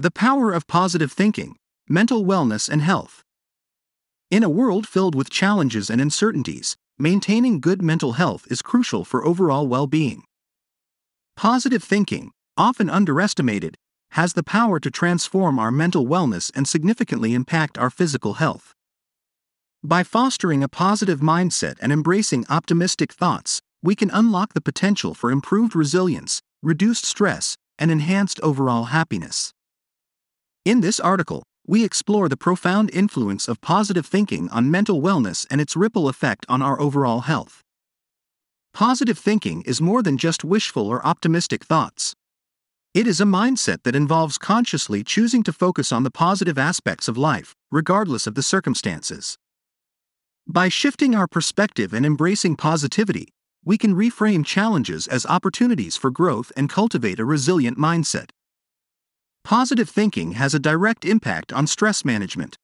The power of positive thinking, mental wellness, and health. In a world filled with challenges and uncertainties, maintaining good mental health is crucial for overall well being. Positive thinking, often underestimated, has the power to transform our mental wellness and significantly impact our physical health. By fostering a positive mindset and embracing optimistic thoughts, we can unlock the potential for improved resilience, reduced stress, and enhanced overall happiness. In this article, we explore the profound influence of positive thinking on mental wellness and its ripple effect on our overall health. Positive thinking is more than just wishful or optimistic thoughts. It is a mindset that involves consciously choosing to focus on the positive aspects of life, regardless of the circumstances. By shifting our perspective and embracing positivity, we can reframe challenges as opportunities for growth and cultivate a resilient mindset. Positive thinking has a direct impact on stress management.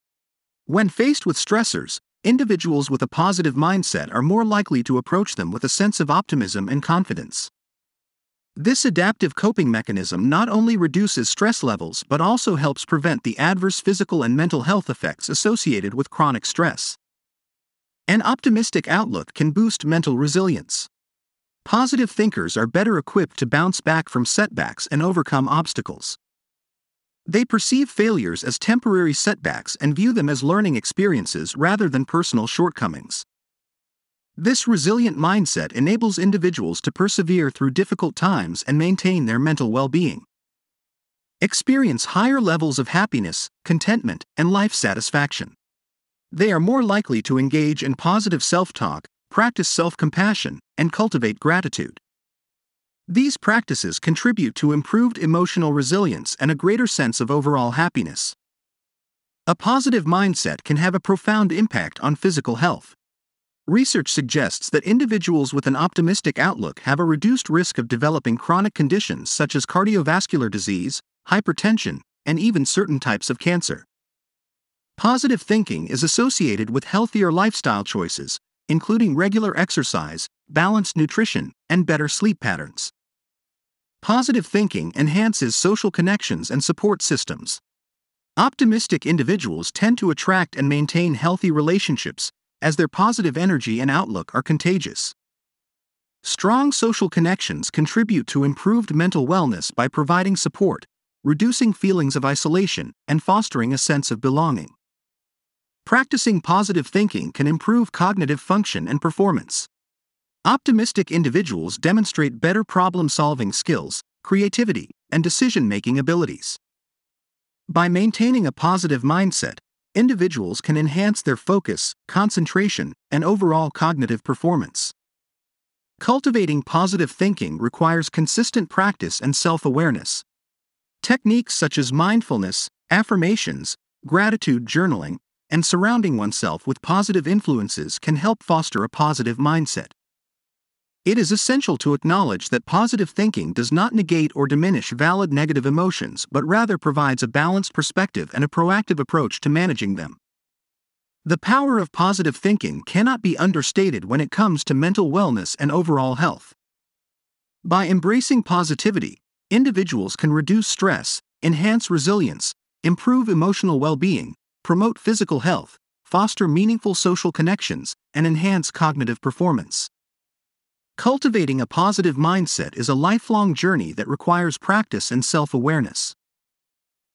When faced with stressors, individuals with a positive mindset are more likely to approach them with a sense of optimism and confidence. This adaptive coping mechanism not only reduces stress levels but also helps prevent the adverse physical and mental health effects associated with chronic stress. An optimistic outlook can boost mental resilience. Positive thinkers are better equipped to bounce back from setbacks and overcome obstacles. They perceive failures as temporary setbacks and view them as learning experiences rather than personal shortcomings. This resilient mindset enables individuals to persevere through difficult times and maintain their mental well being. Experience higher levels of happiness, contentment, and life satisfaction. They are more likely to engage in positive self talk, practice self compassion, and cultivate gratitude. These practices contribute to improved emotional resilience and a greater sense of overall happiness. A positive mindset can have a profound impact on physical health. Research suggests that individuals with an optimistic outlook have a reduced risk of developing chronic conditions such as cardiovascular disease, hypertension, and even certain types of cancer. Positive thinking is associated with healthier lifestyle choices, including regular exercise, balanced nutrition, and better sleep patterns. Positive thinking enhances social connections and support systems. Optimistic individuals tend to attract and maintain healthy relationships, as their positive energy and outlook are contagious. Strong social connections contribute to improved mental wellness by providing support, reducing feelings of isolation, and fostering a sense of belonging. Practicing positive thinking can improve cognitive function and performance. Optimistic individuals demonstrate better problem solving skills, creativity, and decision making abilities. By maintaining a positive mindset, individuals can enhance their focus, concentration, and overall cognitive performance. Cultivating positive thinking requires consistent practice and self awareness. Techniques such as mindfulness, affirmations, gratitude journaling, and surrounding oneself with positive influences can help foster a positive mindset. It is essential to acknowledge that positive thinking does not negate or diminish valid negative emotions but rather provides a balanced perspective and a proactive approach to managing them. The power of positive thinking cannot be understated when it comes to mental wellness and overall health. By embracing positivity, individuals can reduce stress, enhance resilience, improve emotional well being, promote physical health, foster meaningful social connections, and enhance cognitive performance. Cultivating a positive mindset is a lifelong journey that requires practice and self awareness.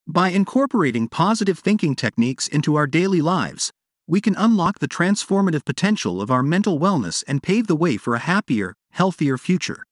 By incorporating positive thinking techniques into our daily lives, we can unlock the transformative potential of our mental wellness and pave the way for a happier, healthier future.